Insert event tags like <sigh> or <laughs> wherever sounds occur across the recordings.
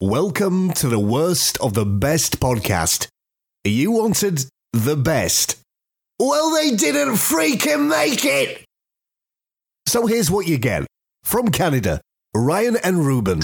Welcome to the worst of the best podcast. You wanted the best. Well, they didn't freaking make it! So here's what you get. From Canada, Ryan and Ruben.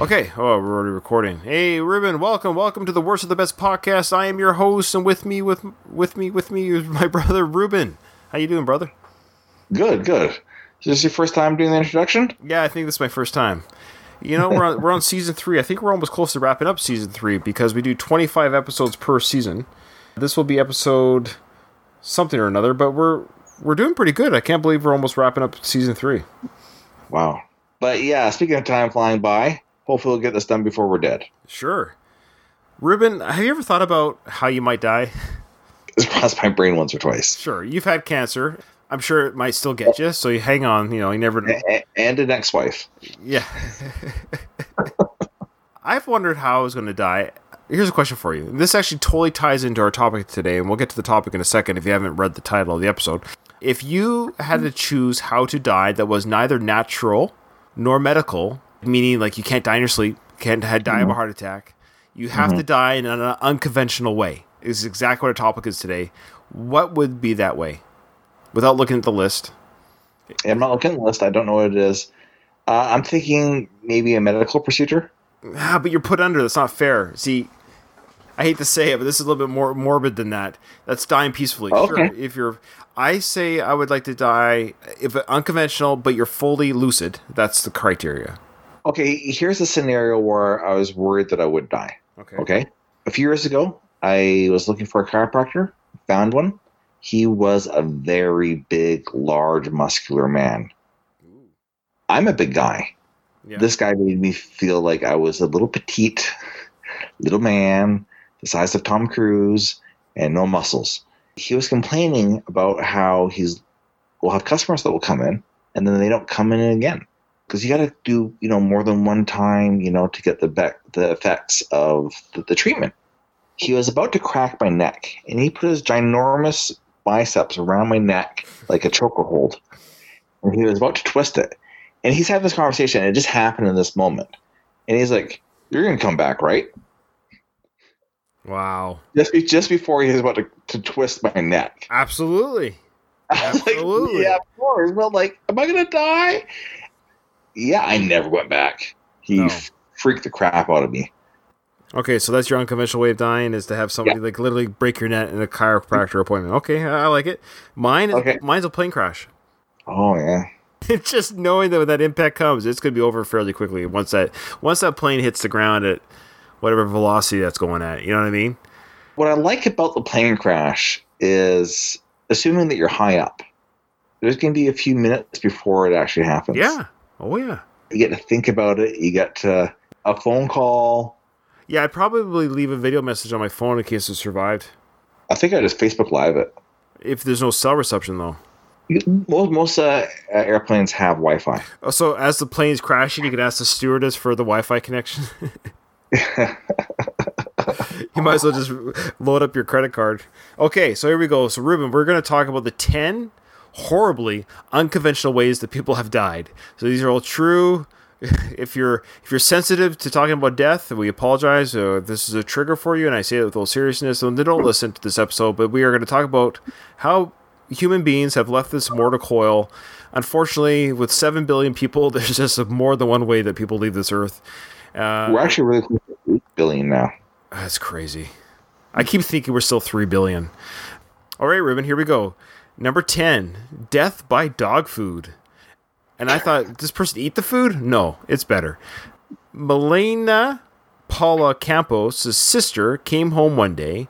Okay, oh, we're already recording. Hey, Ruben, welcome, welcome to the worst of the best podcast. I am your host, and with me, with with me, with me is <laughs> my brother Ruben. How you doing, brother? Good, good. Is this your first time doing the introduction? Yeah, I think this is my first time. You know, we're on, we're on season three. I think we're almost close to wrapping up season three because we do 25 episodes per season. This will be episode something or another, but we're we're doing pretty good. I can't believe we're almost wrapping up season three. Wow. But yeah, speaking of time flying by, hopefully we'll get this done before we're dead. Sure. Ruben, have you ever thought about how you might die? It's crossed my brain once or twice. Sure, you've had cancer. I'm sure it might still get you, so you hang on. You know, you never. A- and an ex-wife. Yeah. <laughs> I've wondered how I was going to die. Here's a question for you. This actually totally ties into our topic today, and we'll get to the topic in a second if you haven't read the title of the episode. If you had to choose how to die that was neither natural nor medical, meaning like you can't die in your sleep, can't die of a heart attack, you have to die in an unconventional way. Is exactly what our topic is today. What would be that way? Without looking at the list. I'm not looking at the list. I don't know what it is. Uh, I'm thinking maybe a medical procedure. Ah, but you're put under. That's not fair. See, I hate to say it, but this is a little bit more morbid than that. That's dying peacefully. Okay. Sure, if you're, I say I would like to die if unconventional, but you're fully lucid. That's the criteria. Okay, here's a scenario where I was worried that I would die. Okay. Okay. A few years ago, I was looking for a chiropractor, found one. He was a very big, large, muscular man. I'm a big guy. Yeah. This guy made me feel like I was a little petite, <laughs> little man, the size of Tom Cruise, and no muscles. He was complaining about how he's will have customers that will come in and then they don't come in again because you got to do you know more than one time you know to get the bec- the effects of the, the treatment. He was about to crack my neck and he put his ginormous biceps around my neck like a chokehold and he was about to twist it. And he's having this conversation, and it just happened in this moment. And he's like, "You're gonna come back, right?" wow. Just just before he was about to, to twist my neck. Absolutely. <laughs> Was like, Absolutely. yeah, of course. But like, am I gonna die? Yeah, I never went back. He No. freaked the crap out of me. Okay, so that's your unconventional way of dying is to have somebody like literally break your neck in a chiropractor appointment. Okay, I I like it. Mine Okay. mine's a plane crash. Oh yeah. <laughs> Just knowing that when that impact comes, it's going to be over fairly quickly. Once that once that plane hits the ground at whatever velocity that's going at, you know what I mean? What I like about the plane crash is assuming that you're high up. There's going to be a few minutes before it actually happens. Yeah. Oh yeah. You get to think about it. You get a phone call. Yeah, I'd probably leave a video message on my phone in case it survived. I think I just Facebook Live it. If there's no cell reception though. Most most uh, airplanes have Wi-Fi. Oh, So as the plane's crashing, you can ask the stewardess for the Wi-Fi connection. <laughs> you might as well just load up your credit card. Okay, so here we go. So Ruben, we're going to talk about the ten horribly unconventional ways that people have died. So these are all true. <laughs> If you're if you're sensitive to talking about death, we apologize. Uh, this is a trigger for you, and I say it with all seriousness. And Then don't listen to this episode. But we are going to talk about how human beings have left this mortal coil. Unfortunately, with seven billion people, <laughs> there's just more than one way that people leave this earth. Uh, We're actually really close to 8 billion now. that's crazy. I keep thinking we're still 3 billion. All right, Ruben, here we go. Number 10, death by dog food. And I thought, does this person eat the food? No, it's better. Melena Paula Campos' sister came home one day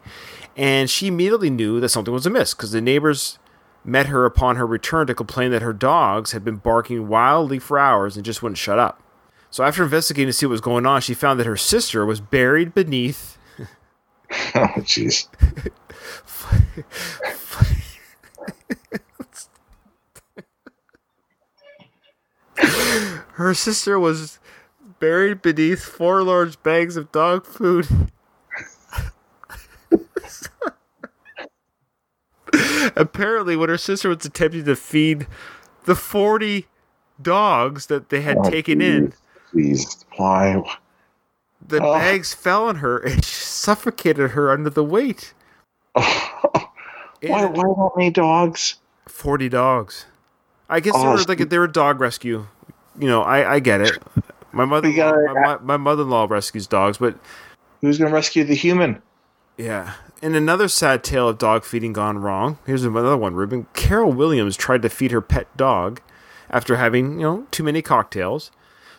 and she immediately knew that something was amiss because the neighbors met her upon her return to complain that her dogs had been barking wildly for hours and just wouldn't shut up. So after investigating to see what was going on, she found that her sister was buried beneath <laughs> Oh, jeez. <laughs> <laughs> her sister was buried beneath four large bags of dog food. <laughs> Apparently, when her sister was attempting to feed the 40 dogs that they had Oh, taken in, Please, why? the Oh. bags fell on her and suffocated her under the weight. <laughs> why? And Why not me dogs? 40 dogs. I guess they Oh, were like they were dog rescue. You know, I, I get it. My mother, gotta, my, my, my mother-in-law rescues dogs, but Who's gonna rescue the human? yeah. In another sad tale of dog feeding gone wrong, here's another one, Ruben. Carol Williams tried to feed her pet dog after having, you know, too many cocktails.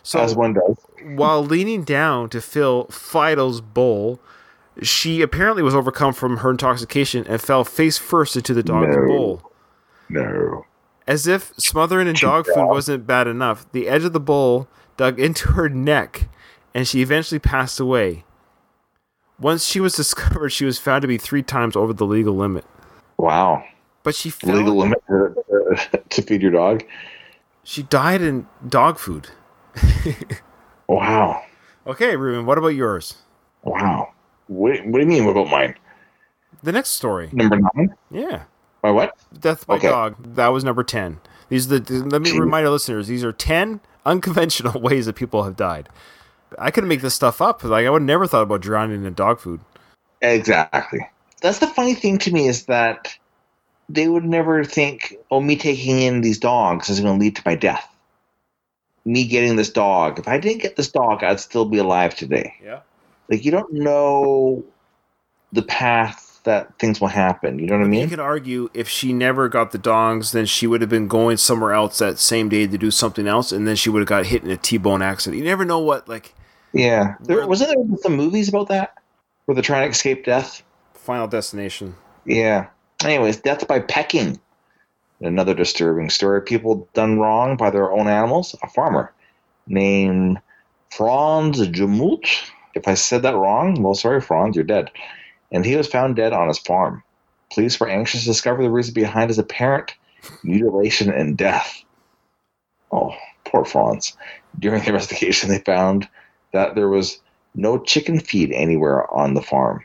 So As one does. while leaning down to fill Fido's bowl, she apparently was overcome from her intoxication and fell face first into the dog's No. bowl. No. As if smothering in dog food wasn't bad enough, the edge of the bowl dug into her neck and she eventually passed away. Once she was <laughs> discovered, she was found to be three times over the legal limit. Wow. But she fell, Legal limit to, uh, <laughs> to feed your dog. she died in dog food. <laughs> Wow. Okay, Ruben, what about yours? Wow. What, what do you mean? What about mine? The next story. Number nine? Yeah. My what? Death by Okay. dog. That was number 10. These are the let me remind our listeners, these are 10 <laughs> unconventional ways that people have died. I couldn't make this stuff up. Like I would never thought about drowning in dog food. Exactly. That's the funny thing to me is that they would never think, oh, me taking in these dogs is going to lead to my death. Me getting this dog. If I didn't get this dog, I'd still be alive today. Yeah. Like, you don't know the path that things will happen. You know what I mean? You could argue if she never got the dogs, then she would have been going somewhere else that same day to do something else, and then she would have got hit in a T-bone accident. You never know what like Yeah. There, wasn't there some movies about that? Where they're trying to escape death? final destination. Yeah. Anyways, death by pecking. Another disturbing story. People done wrong by their own animals. A farmer named Franz Jumult. If I said that wrong, well, sorry, Franz, you're dead. And he was found dead on his farm. Police were anxious to discover the reason behind his apparent mutilation and death. Oh, poor Franz. During the investigation, they found that there was no chicken feed anywhere on the farm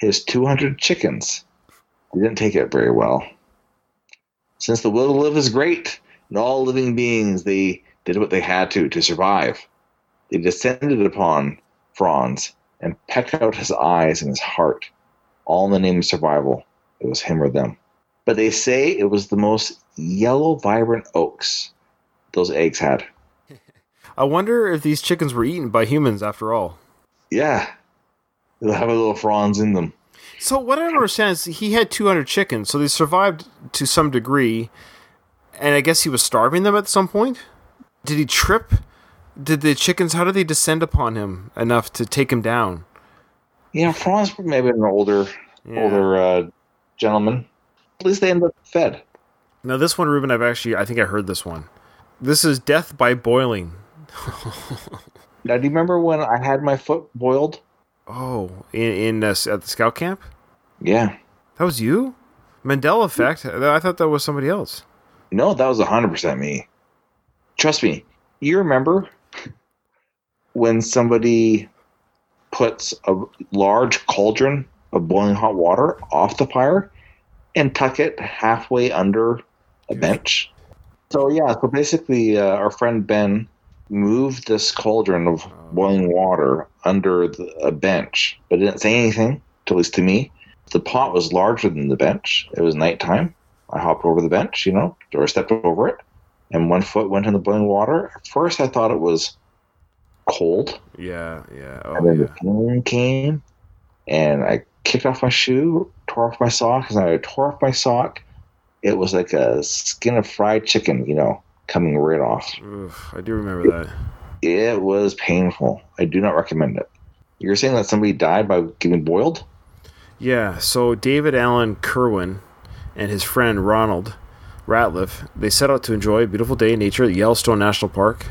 his 200 chickens. Didn't take it very well. Since the will to live is great, in all living beings, they did what they had to to survive. They descended upon Franz and pecked out his eyes and his heart, all in the name of survival. It was him or them. But they say it was the most yellow, vibrant oaks those eggs had. <laughs> I wonder if these chickens were eaten by humans after all. Yeah, they'll have a little fronds in them. So what I don't understand is he had 200 chickens, so they survived to some degree, and I guess he was starving them at some point. Did he trip? Did the chickens? How did they descend upon him enough to take him down? Yeah, Franz maybe an older Yeah. older uh, gentleman. At least they end up fed. Now this one, Ruben, I've actually I think I heard this one. This is death by boiling. <laughs> Now, do you remember when I had my foot boiled? Oh, in in uh, at the scout camp. Yeah. That was you. Mandela effect. I thought that was somebody else. No, that was 100% me. Trust me. You remember when somebody puts a large cauldron of boiling hot water off the fire and tuck it halfway under a bench? So, yeah, so basically, uh, our friend Ben moved this cauldron of boiling water under the, a bench, but didn't say anything, at least to me. The pot was larger than the bench. It was nighttime. I hopped over the bench, you know, or stepped over it, and one foot went in the boiling water. At first, I thought it was cold, Yeah, yeah. Oh, and Oh, then yeah. the pain came, and I kicked off my shoe, tore off my sock, and I tore off my sock. It was like a skin of fried chicken, you know, coming right off. Oof, I do remember that. It was painful. I do not recommend it. You're saying that somebody died by getting boiled? Yeah, so David Allen Kirwan and his friend Ronald Ratliff, they set out to enjoy a beautiful day in nature at Yellowstone National Park.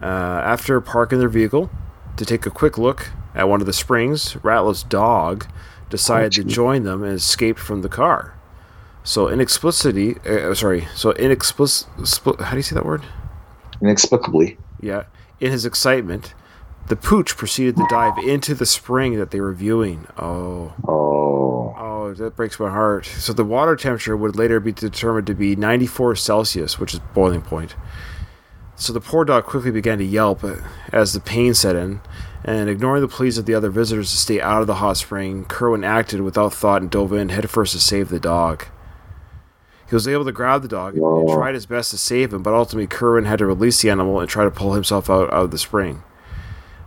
Uh, after parking their vehicle to take a quick look at one of the springs, Ratliff's dog decided to join them and escaped from the car. So inexplicitly, uh, sorry, so inexplicit, spl- how do you say that word? Inexplicably. Yeah. In his excitement, the pooch proceeded to dive into the spring that they were viewing. Oh. Oh. Oh, that breaks my heart. So the water temperature would later be determined to be 94 Celsius, which is boiling point. So the poor dog quickly began to yelp as the pain set in, and ignoring the pleas of the other visitors to stay out of the hot spring, Kirwan acted without thought and dove in headfirst to save the dog. He was able to grab the dog and tried his best to save him, but ultimately Kirwan had to release the animal and try to pull himself out, out of the spring.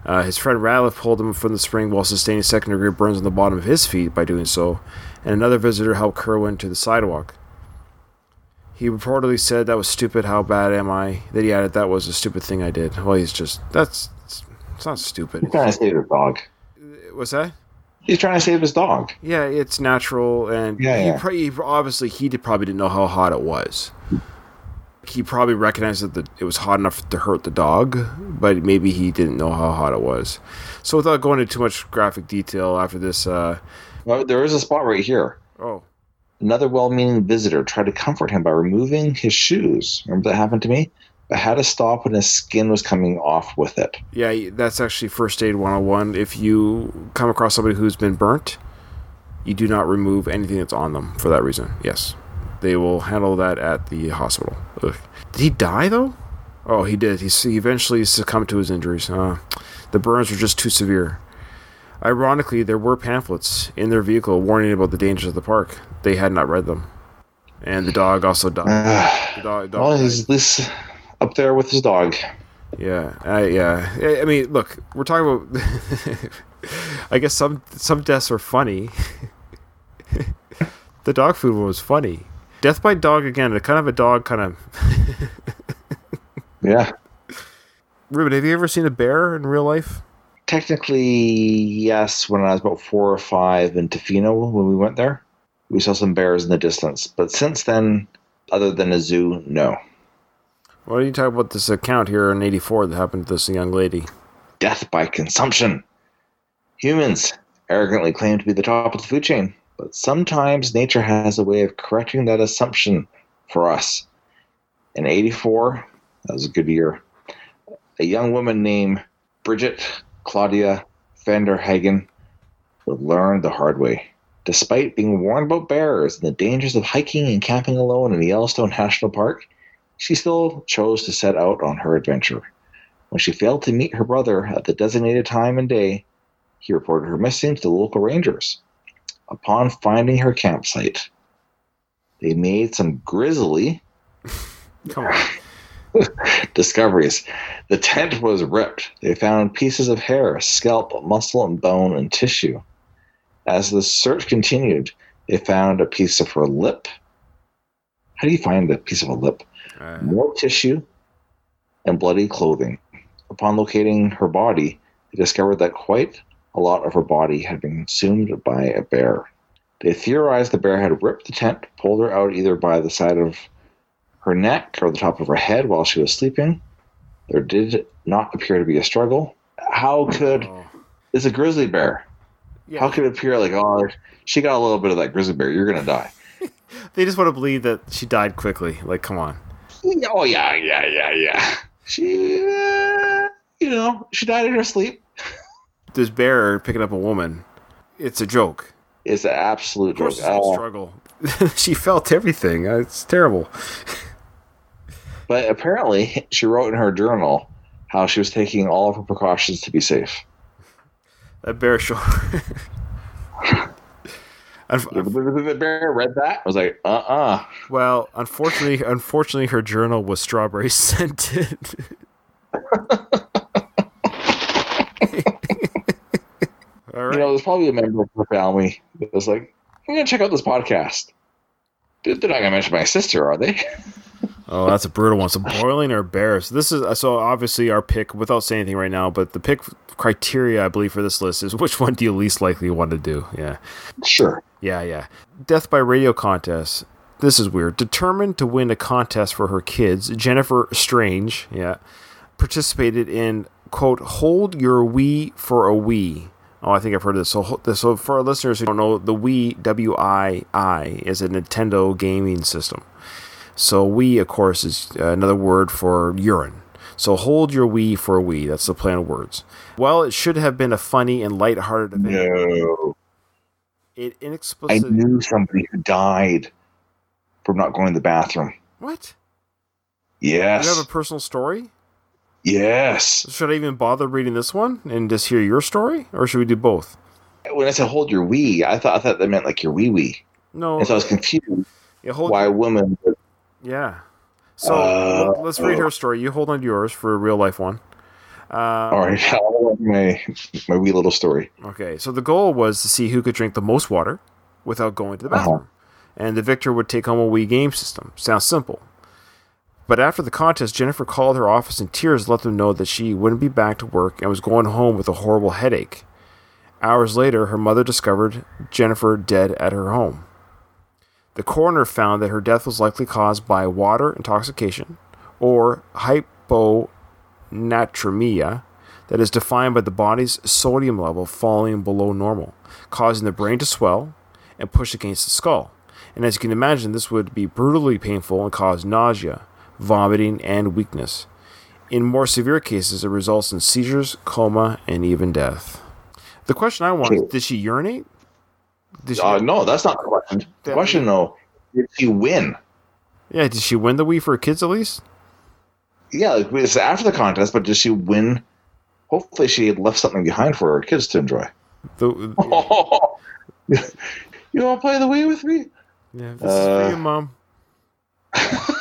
Uh, his friend Ratliff pulled him from the spring while sustaining second degree burns on the bottom of his feet by doing so, and another visitor helped Kirwan to the sidewalk. He reportedly said that was stupid. How bad am I? That he added that was a stupid thing I did. Well, he's just that's it's not stupid. He's trying to save his dog. What's that? He's trying to save his dog. Yeah, it's natural, and Yeah, he, yeah. pro- he obviously he did, probably didn't know how hot it was. He probably recognized that the, it was hot enough to hurt the dog, but maybe he didn't know how hot it was. So, without going into too much graphic detail, after this, uh, Well, there is a spot right here. oh, Another well meaning visitor tried to comfort him by removing his shoes. Remember that happened to me? I had to stop when his skin was coming off with it. yeah, that's actually first aid 101. If you come across somebody who's been burnt, you do not remove anything that's on them for that reason. Yes, they will handle that at the hospital. Ugh. Did he die though? Oh, he did. He, he eventually succumbed to his injuries. Uh, the burns were just too severe. Ironically, there were pamphlets in their vehicle warning about the dangers of the park. They had not read them, and the dog also died. <sighs> The dog, dog well, died. he's at least up there with his dog. Yeah, I, yeah. I I mean, look, we're talking about. <laughs> I guess some some deaths are funny. <laughs> the dog food one was funny. Death by dog again. A kind of a dog kind of. <laughs> Yeah. Ruben, have you ever seen a bear in real life? Technically, yes, when I was about four or five in Tofino when we went there, we saw some bears in the distance. But since then, other than a zoo, no. What don't you talk about this account here in '84 that happened to this young lady? Death by consumption. Humans arrogantly claim to be the top of the food chain, but sometimes nature has a way of correcting that assumption for us. In 84, that was a good year, a young woman named Bridget Claudia Vanderhagen would learn the hard way. Despite being warned about bears and the dangers of hiking and camping alone in the Yellowstone National Park, she still chose to set out on her adventure. When she failed to meet her brother at the designated time and day, he reported her missing to the local rangers. Upon finding her campsite, they made some grisly <laughs> <laughs> discoveries. The tent was ripped. They found pieces of hair, scalp, muscle, and bone and tissue. As the search continued, they found a piece of her lip. How do you find a piece of a lip? Uh, more tissue, and bloody clothing. Upon locating her body, they discovered that quite a lot of her body had been consumed by a bear. They theorized the bear had ripped the tent, pulled her out either by the side of her neck or the top of her head while she was sleeping. There did not appear to be a struggle. How could oh. it's a grizzly bear? Yeah. How could it appear like oh she got a little bit of that grizzly bear? You're gonna die. <laughs> They just want to believe that she died quickly. Like, come on. Oh yeah, yeah, yeah, yeah. She, uh, you know, she died in her sleep. <laughs> This bear picking up a woman. It's a joke. It's an absolute joke. Uh, struggle. <laughs> she felt everything. Uh, It's terrible. but apparently, she wrote in her journal how she was taking all of her precautions to be safe. That bear show. <laughs> Unf- The, bear read that. I was like, uh, uh well, unfortunately, unfortunately, her journal was strawberry <laughs> scented. <laughs> All right. You know, there's probably a member of her family that was like, I'm gonna check out this podcast. They're they're not gonna mention my sister, are they? Oh, that's a brutal one. So boiling or bear. So this is so obviously our pick without saying anything right now, but the pick criteria I believe for this list is which one do you least likely want to do? Yeah. sure. Yeah, yeah. Death by radio contest. This is weird. Determined to win a contest for her kids, Jennifer Strange, yeah, participated in quote "Hold Your Wii for a Wii." Oh, I think I've heard of this. So, so for our listeners who don't know, the Wii W I I is a Nintendo gaming system. So Wii, of course, is uh, another word for urine. So hold your wee for a wee. That's the plan of words. Well, it should have been a funny and lighthearted event. No. It inexplicably. I knew somebody who died from not going to the bathroom. What? Yes. You have a personal story? yes. Should I even bother reading this one and just hear your story, or should we do both? When I said hold your wee, I thought I thought that meant like your wee wee. No. And so I was confused yeah, why a woman would Yeah. So Uh, let- let's read her story. You hold on to yours for a real life one. Uh, All right, <laughs> my my wee little story. Okay, so the goal was to see who could drink the most water without going to the Uh-huh. bathroom. And the victor would take home a Wii game system. Sounds simple. But after the contest, Jennifer called her office in tears to let them know that she wouldn't be back to work and was going home with a horrible headache. Hours later, her mother discovered Jennifer dead at her home. The coroner found that her death was likely caused by water intoxication or hyponatremia, that is defined by the body's sodium level falling below normal, causing the brain to swell and push against the skull. And as you can imagine, this would be brutally painful and cause nausea, vomiting, and weakness. In more severe cases, it results in seizures, coma, and even death. The question I want is did she urinate? Uh, no, that's not the question. The question though, did she win? yeah, did she win the Wii for her kids at least? Yeah, it's after the contest, but did she win? Hopefully, she had left something behind for her kids to enjoy. The, <laughs> you want to play the Wii with me? yeah, this is Uh, for you, Mom. <laughs>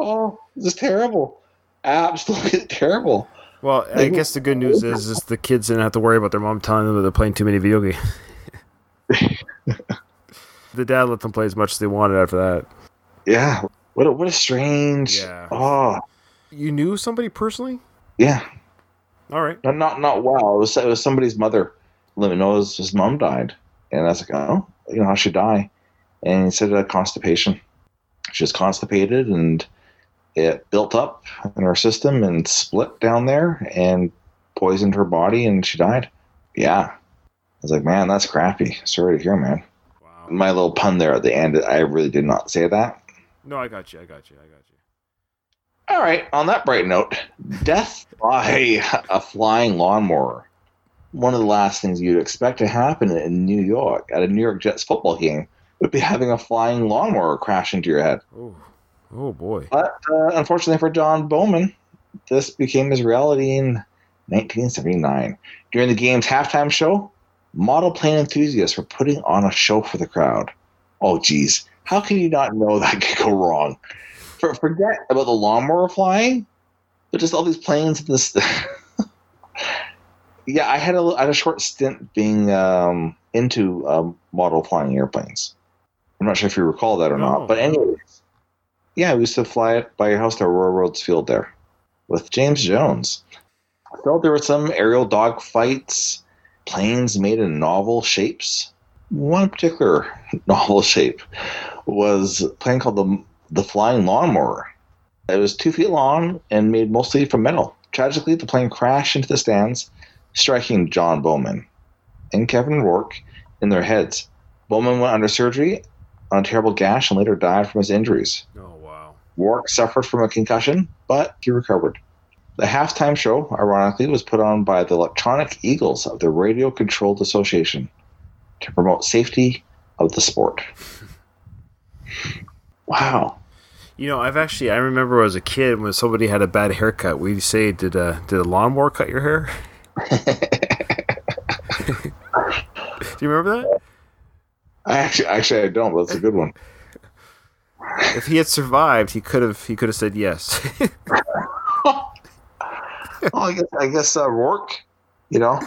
Oh, this is terrible. Absolutely <laughs> terrible. Well, I Like- guess the good news is, is the kids didn't have to worry about their mom telling them that they're playing too many video games. <laughs> the dad let them play as much as they wanted after that. Yeah. What a, what a strange. Yeah. Oh, You knew somebody personally? yeah. All right. Not not not well. It was it was somebody's mother. Let me know his, his mom died, and I was like, oh, you know how she die? And he said uh, constipation. She was constipated, and it built up in her system and split down there and poisoned her body, and she died. Yeah. I was like, man, that's crappy. Sorry to hear, man. Wow. My little pun there at the end, I really did not say that. No, I got you. I got you. I got you. All right, on that bright note, death by a flying lawnmower. One of the last things you'd expect to happen in New York at a New York Jets football game would be having a flying lawnmower crash into your head. Oh, oh boy. But uh, unfortunately for Don Bowman, this became his reality in 1979. During the game's halftime show, model plane enthusiasts were putting on a show for the crowd. Oh, geez. How can you not know that could go wrong? For, forget about the lawnmower flying, but just all these planes in this. <laughs> yeah, I had a, I had a short stint being um, into um, model flying airplanes. I'm not sure if you recall that or No. not, but anyways, yeah, we used to fly it by your house to Aurora Roads Field there with James Jones. I felt there were some aerial dog fights, planes made in novel shapes. One particular <laughs> novel shape was a plane called the the Flying Lawnmower. It was two feet long and made mostly from metal. Tragically, the plane crashed into the stands, striking John Bowman and Kevin Rourke in their heads. Bowman went under surgery on a terrible gash and later died from his injuries. Rourke suffered from a concussion, but he recovered. The halftime show, ironically, was put on by the Electronic Eagles of the Radio Controlled Association to promote safety of the sport. <laughs> Wow. You know, I've actually I remember as a kid when somebody had a bad haircut, we'd say, "Did a did a lawnmower cut your hair?" <laughs> <laughs> Do you remember that? I actually, actually, I don't. But that's a good one. If he had survived, he could have he could have said yes. <laughs> Oh, I guess, I guess uh, Rourke. You know,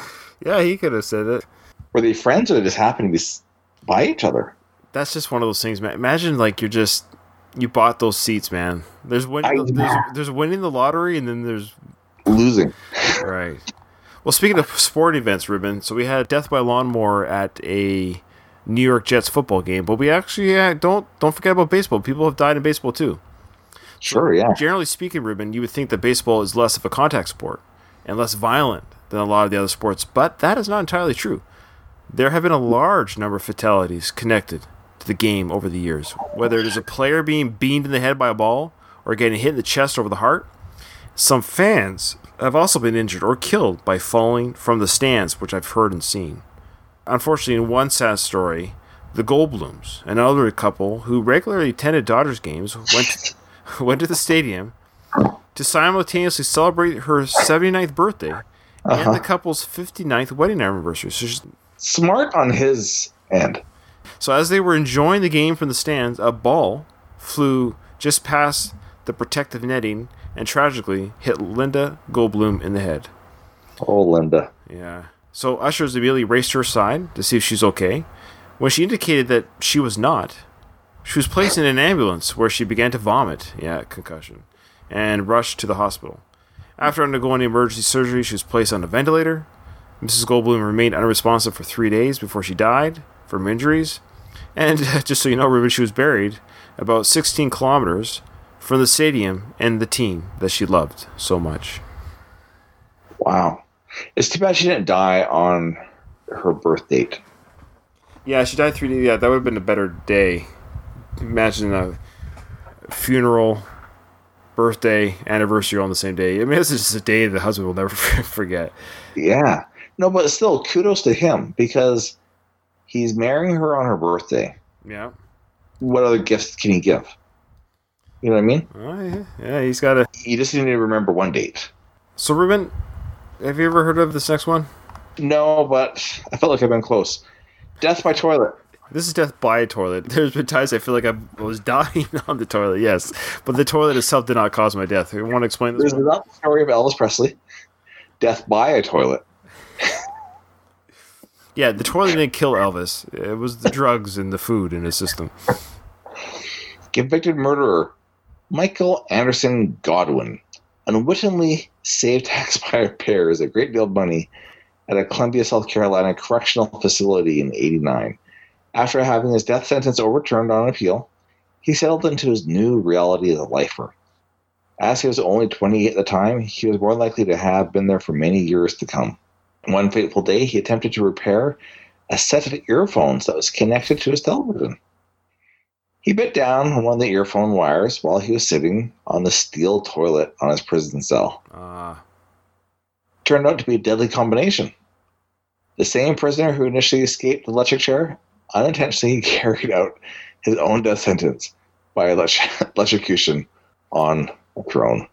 yeah, he could have said it. were they friends or they just happened to be by each other? That's just one of those things, man. Imagine like you're just you bought those seats, man. There's winning I there's, there's winning the lottery, and then there's Losing. right. Well, speaking of sport events, Ruben, so we had death by lawnmower at a New York Jets football game, but we actually uh, don't don't forget about baseball. People have died in baseball too. Sure, yeah. Generally speaking, Ruben, you would think that baseball is less of a contact sport and less violent than a lot of the other sports, but that is not entirely true. There have been a large number of fatalities connected to the game over the years, whether it is a player being beamed in the head by a ball or getting hit in the chest over the heart. Some fans have also been injured or killed by falling from the stands, which I've heard and seen. Unfortunately, in one sad story, the Goldblooms, an elderly couple who regularly attended Dodgers games, went <laughs> went to the stadium to simultaneously celebrate her 79th birthday and uh-huh. the couple's 59th wedding anniversary. So, she's- Smart on his end. so as they were enjoying the game from the stands, a ball flew just past the protective netting and tragically hit Linda Goldbloom in the head. Oh, Linda. Yeah. So ushers immediately raced to her side to see if she's okay. When she indicated that she was not, she was placed in an ambulance where she began to vomit. Yeah, concussion. And rushed to the hospital. After undergoing emergency surgery, she was placed on a ventilator. Mrs. Goldbloom remained unresponsive for three days before she died from injuries. And <laughs> just so you know, Ruben, she was buried about 16 kilometers from the stadium and the team that she loved so much. Wow. It's too bad she didn't die on her birth date. Yeah, she died three days. Yeah, that would have been a better day. Imagine a funeral, birthday, anniversary on the same day. I mean, this is just a day the husband will never <laughs> forget. Yeah. No, but still, kudos to him because he's marrying her on her birthday. Yeah. What other gifts can he give? You know what I mean? Oh, yeah. yeah, he's got a. You just need to remember one date. So, Ruben, have you ever heard of this next one? No, but I felt like I've been close. Death by toilet. This is death by a toilet. <laughs> There's been times I feel like I was <laughs> dying on the toilet, yes. But the toilet itself did not cause my death. You want to explain this There's one? another story of Elvis Presley. Death by a toilet. <laughs> Yeah, the toilet didn't kill Elvis. It was the drugs and the food in his system. Convicted murderer Michael Anderson Godwin unwittingly saved <laughs> taxpayers a great deal of money at a Columbia, South Carolina correctional facility in 89. After having his death sentence overturned on appeal, he settled into his new reality as a lifer. As he was only 28 at the time, he was more likely to have been there for many years to come. One fateful day, he attempted to repair a set of earphones that was connected to his television. He bit down on one of the earphone wires while he was sitting on the steel toilet on his prison cell. Ah. Turned out to be a deadly combination. The same prisoner who initially escaped the electric chair unintentionally <laughs> carried out his own death sentence by elect- <laughs> electrocution on a throne.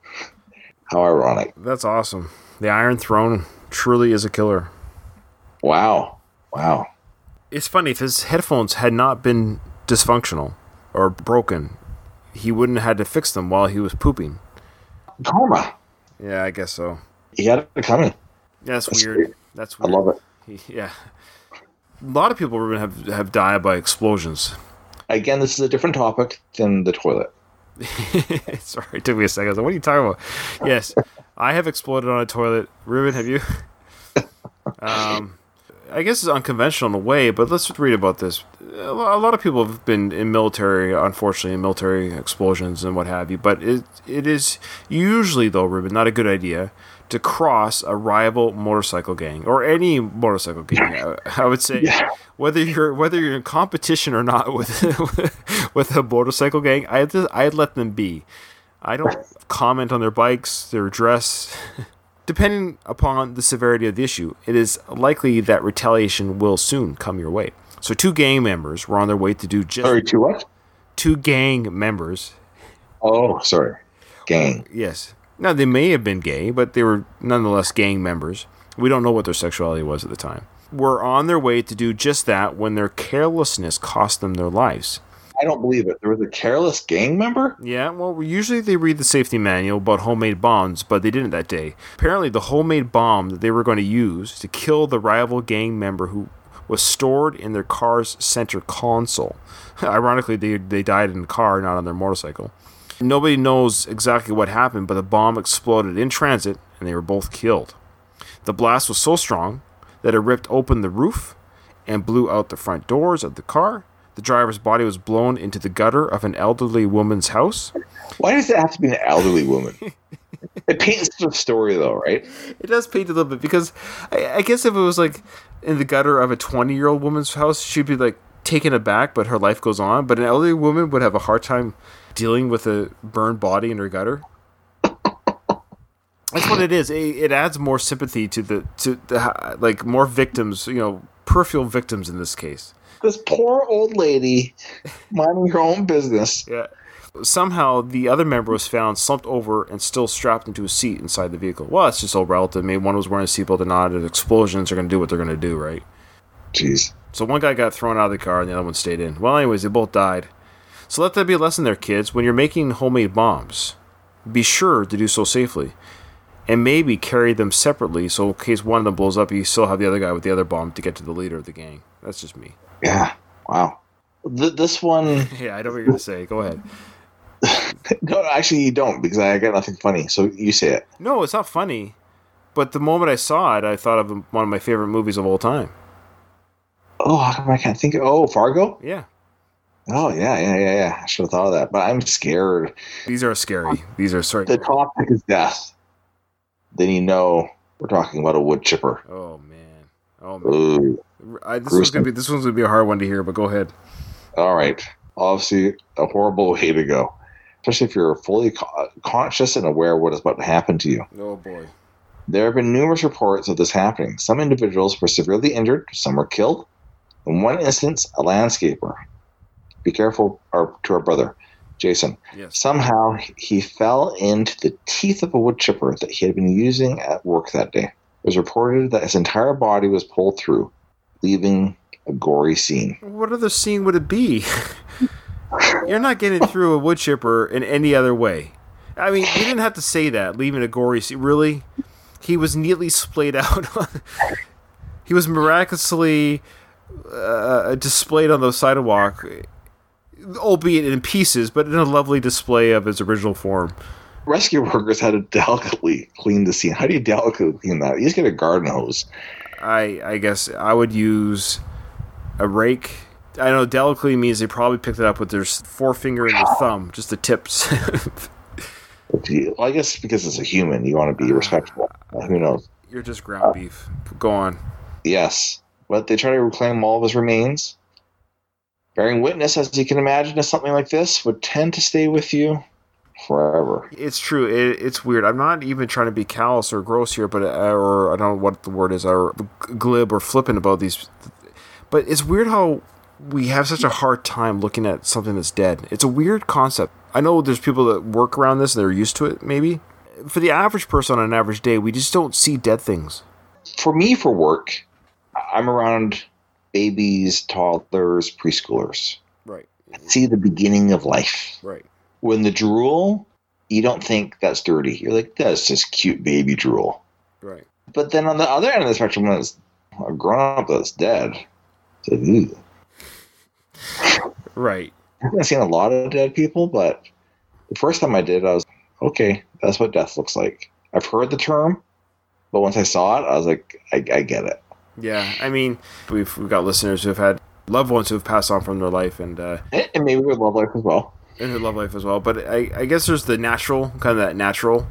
How ironic. That's awesome. The Iron Throne truly is a killer. Wow. Wow. It's funny if his headphones had not been dysfunctional or broken, he wouldn't have had to fix them while he was pooping. Karma. Yeah, I guess so. You got it coming. Yeah, that's, That's weird. That's weird. I love it. He- <laughs> yeah. A lot of people Ruben, have have died by explosions. Again, this is a different topic than the toilet. <laughs> Sorry, it took me a second. Like, what are you talking about? Yes, <laughs> I have exploded on a toilet. Ruben, have you? um, I guess it's unconventional in a way, but let's read about this. A lot of people have been in military, unfortunately, in military explosions and what have you. But it it is usually, though, Ruben, not a good idea to cross a rival motorcycle gang or any motorcycle gang. I, I would say Yeah. whether you're whether you're in competition or not <laughs> with with a motorcycle gang, I'd I'd let them be. I don't comment on their bikes, their dress. <laughs> Depending upon the severity of the issue, it is likely that retaliation will soon come your way. So, two gang members were on their way to do just Sorry, to what? two gang members. Oh, sorry. Gang. Yes. Now they may have been gay, but they were nonetheless gang members. We don't know what their sexuality was at the time. Were on their way to do just that when their carelessness cost them their lives. I don't believe it. There was a careless gang member? Yeah, well, usually they read the safety manual about homemade bombs, but they didn't that day. Apparently, the homemade bomb that they were going to use to kill the rival gang member who was stored in their car's center console. <laughs> Ironically, they, they died in the car, not on their motorcycle. Nobody knows exactly what happened, but the bomb exploded in transit and they were both killed. The blast was so strong that it ripped open the roof and blew out the front doors of the car. The driver's body was blown into the gutter of an elderly woman's house. Why does it have to be an elderly woman? <laughs> it paints the story, though, right? It does paint a little bit because I, I guess if it was like in the gutter of a 20 year old woman's house, she'd be like taken aback, but her life goes on. But an elderly woman would have a hard time dealing with a burned body in her gutter. <laughs> That's what it is. It, it adds more sympathy to the to the like more victims. You know, peripheral victims in this case. This poor old lady minding her own business. Yeah. Somehow the other member was found slumped over and still strapped into a seat inside the vehicle. Well, it's just all relative. Maybe one was wearing a seatbelt or not. And explosions are going to do what they're going to do, right? Jeez. So one guy got thrown out of the car and the other one stayed in. Well, anyways, they both died. So let that be a lesson there, kids. When you're making homemade bombs, be sure to do so safely. And maybe carry them separately so in case one of them blows up, you still have the other guy with the other bomb to get to the leader of the gang. That's just me. Yeah. Wow. Th- this one. <laughs> yeah, I don't know what you're going to say. Go ahead. <laughs> no, actually, you don't because I got nothing funny. So you say it. No, it's not funny. But the moment I saw it, I thought of one of my favorite movies of all time. Oh, how come I can't think of Oh, Fargo? Yeah. Oh, yeah, yeah, yeah, yeah. I should have thought of that. But I'm scared. These are scary. These are sorry. The topic is death. Then you know we're talking about a wood chipper. Oh, man. Oh, man. I, this one's gonna be this one's gonna be a hard one to hear, but go ahead. All right. Obviously, a horrible <laughs> way to go, especially if you're fully co- conscious and aware of what is about to happen to you. Oh boy. There have been numerous reports of this happening. Some individuals were severely injured, some were killed. In one instance, a landscaper. Be careful, our, to our brother, Jason. Yes. Somehow, he fell into the teeth of a wood chipper that he had been using at work that day. It was reported that his entire body was pulled through, leaving a gory scene. What other scene would it be? <laughs> You're not getting through a wood chipper in any other way. I mean, you didn't have to say that, leaving a gory scene. Really? He was neatly splayed <laughs> out. he was miraculously uh, displayed on the sidewalk, albeit in pieces, but in a lovely display of his original form. Rescue workers had to delicately clean the scene. How do you delicately clean that? You just get a garden hose. I I guess I would use a rake. I know delicately means they probably picked it up with their forefinger and their thumb, just the tips. <laughs> well, I guess because it's a human, you want to be uh, respectful. Who knows? You're just ground beef. Go on. Yes, but they try to reclaim all of his remains. Bearing witness, as you can imagine, to something like this would tend to stay with you forever. It's true. It, it's weird. I'm not even trying to be callous or gross here, but uh, or I don't know what the word is, or glib or flippant about these. But it's weird how we have such a hard time looking at something that's dead. It's a weird concept. I know there's people that work around this; and they're used to it. Maybe for the average person on an average day, we just don't see dead things. For me, for work, I'm around babies, toddlers, preschoolers. Right. See the beginning of life. Right. When the drool, you don't think that's dirty. You're like, that's just cute baby drool. Right. But then on the other end of the spectrum, when it's a grown up that's dead, it's like, ooh. Right. I haven't seen a lot of dead people, but the first time I did, I was okay. That's what death looks like. I've heard the term, but once I saw it, I was like, I, I get it. Yeah, I mean, we've we've got listeners who have had loved ones who have passed on from their life, and uh, and maybe with love life as well. And their love life as well. But I, I guess there's the natural kind of that natural.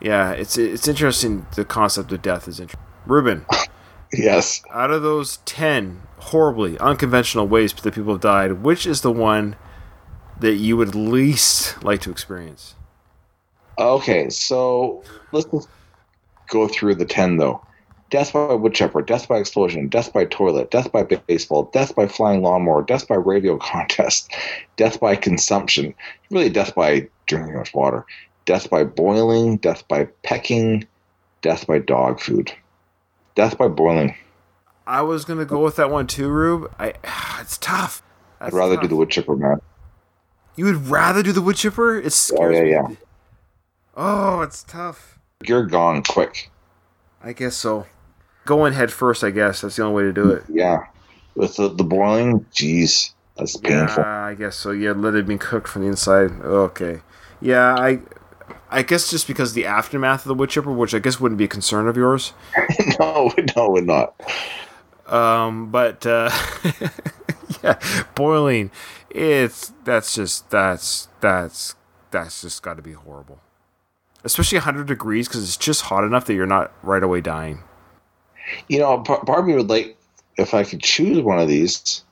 Yeah, it's it's interesting. The concept of death is interesting. Ruben. <laughs> yes. Out of those ten horribly unconventional ways that people have died, which is the one that you would least like to experience? Okay, so let's go through the ten though. Death by wood chipper, death by explosion, death by toilet, death by baseball, death by flying lawnmower, death by radio contest, death by consumption, really death by drinking too much water, death by boiling, death by pecking, death by dog food, death by boiling. I was gonna go with that one too, Rube. I, it's tough. That's I'd rather tough. do the wood chipper, man. You would rather do the wood chipper? It scares oh, yeah. Yeah. Oh, it's tough. You're gone quick. I guess so going head first, I guess. That's the only way to do it. Yeah. With the, the boiling, jeez, that's painful. Yeah, I guess so. Yeah, let it be cooked from the inside. Okay. Yeah, I I guess just because the aftermath of the wood chipper, which I guess wouldn't be a concern of yours. <laughs> no, <laughs> no, would not. Um, but uh, <laughs> yeah, boiling, it's that's just that's that's that's just got to be horrible, especially 100 degrees because it's just hot enough that you're not right away dying. You know, Barbie would like if I could choose one of these.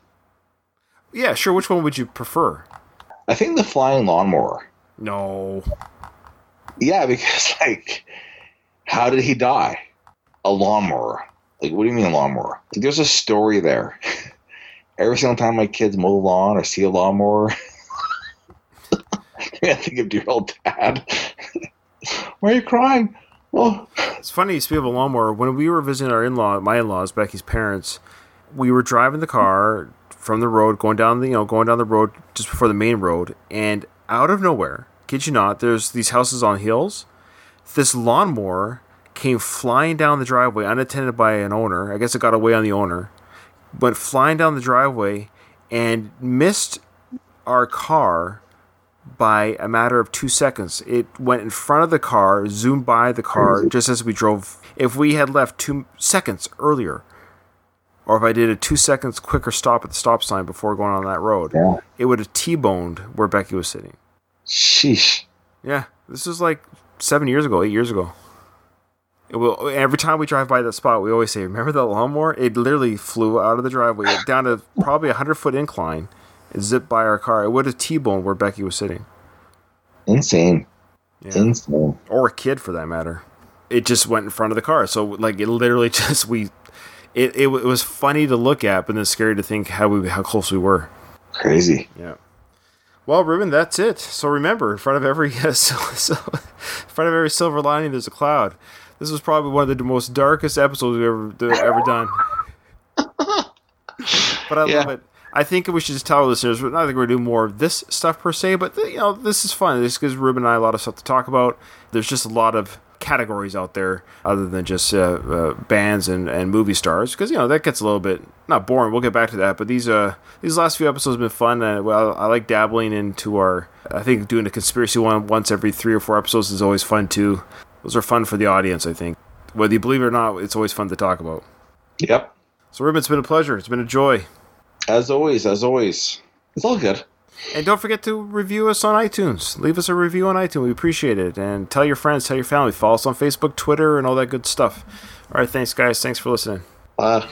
Yeah, sure. Which one would you prefer? I think the flying lawnmower. No. Yeah, <laughs> because like, how did he die? A lawnmower. Like, what do you mean a lawnmower? Like, there's a story there. <laughs> Every single time my kids mow the lawn or see a lawnmower, <laughs> I think of dear old dad. Why are you crying? Oh, It's funny you speak of a lawnmower. When we were visiting our in-law, my in-laws, Becky's parents, we were driving the car from the road, going down the you know going down the road just before the main road, and out of nowhere, kid you not, there's these houses on hills. This lawnmower came flying down the driveway unattended by an owner. I guess it got away on the owner. Went flying down the driveway and missed our car by a matter of two seconds. It went in front of the car, zoomed by the car just as we drove. If we had left two seconds earlier, or if I did a two seconds quicker stop at the stop sign before going on that road, Yeah. it would have T-boned where Becky was sitting. sheesh. Yeah, this is like seven years ago, eight years ago. It will, every time we drive by that spot, we always say, "Remember that lawnmower? It literally flew out of the driveway down to probably a hundred foot incline zipped by our car. It would have T-boned where Becky was sitting, Insane. Yeah. Insane. or a kid for that matter. It just went in front of the car, so like it literally <laughs> just we. It, it, it was funny to look at, but then scary to think how we how close we were. Crazy. Yeah. Well, Ruban, that's it. So remember, in front of every uh, <laughs> so, so, in front of every silver lining, there's a cloud. This was probably one of the most darkest episodes we've ever ever done. but I <laughs> Yeah. love it. I think we should just tell listeners. Not that we're doing more of this stuff per se, but you know, this is fun. This gives Ruban and I a lot of stuff to talk about. There's just a lot of categories out there other than just uh, uh, bands and, and movie stars because you know that gets a little bit not boring we'll get back to that but these uh these last few episodes have been fun uh, well i like dabbling into our i think doing a conspiracy one once every three or four episodes is always fun too those are fun for the audience i think whether you believe it or not it's always fun to talk about Yep. so ruban it's been a pleasure it's been a joy As always, as always. It's all good. And don't forget to review us on iTunes. Leave us a review on iTunes. We appreciate it. And tell your friends, tell your family. Follow us on Facebook, Twitter, and all that good stuff. All right. Thanks, guys. Thanks for listening. Uh,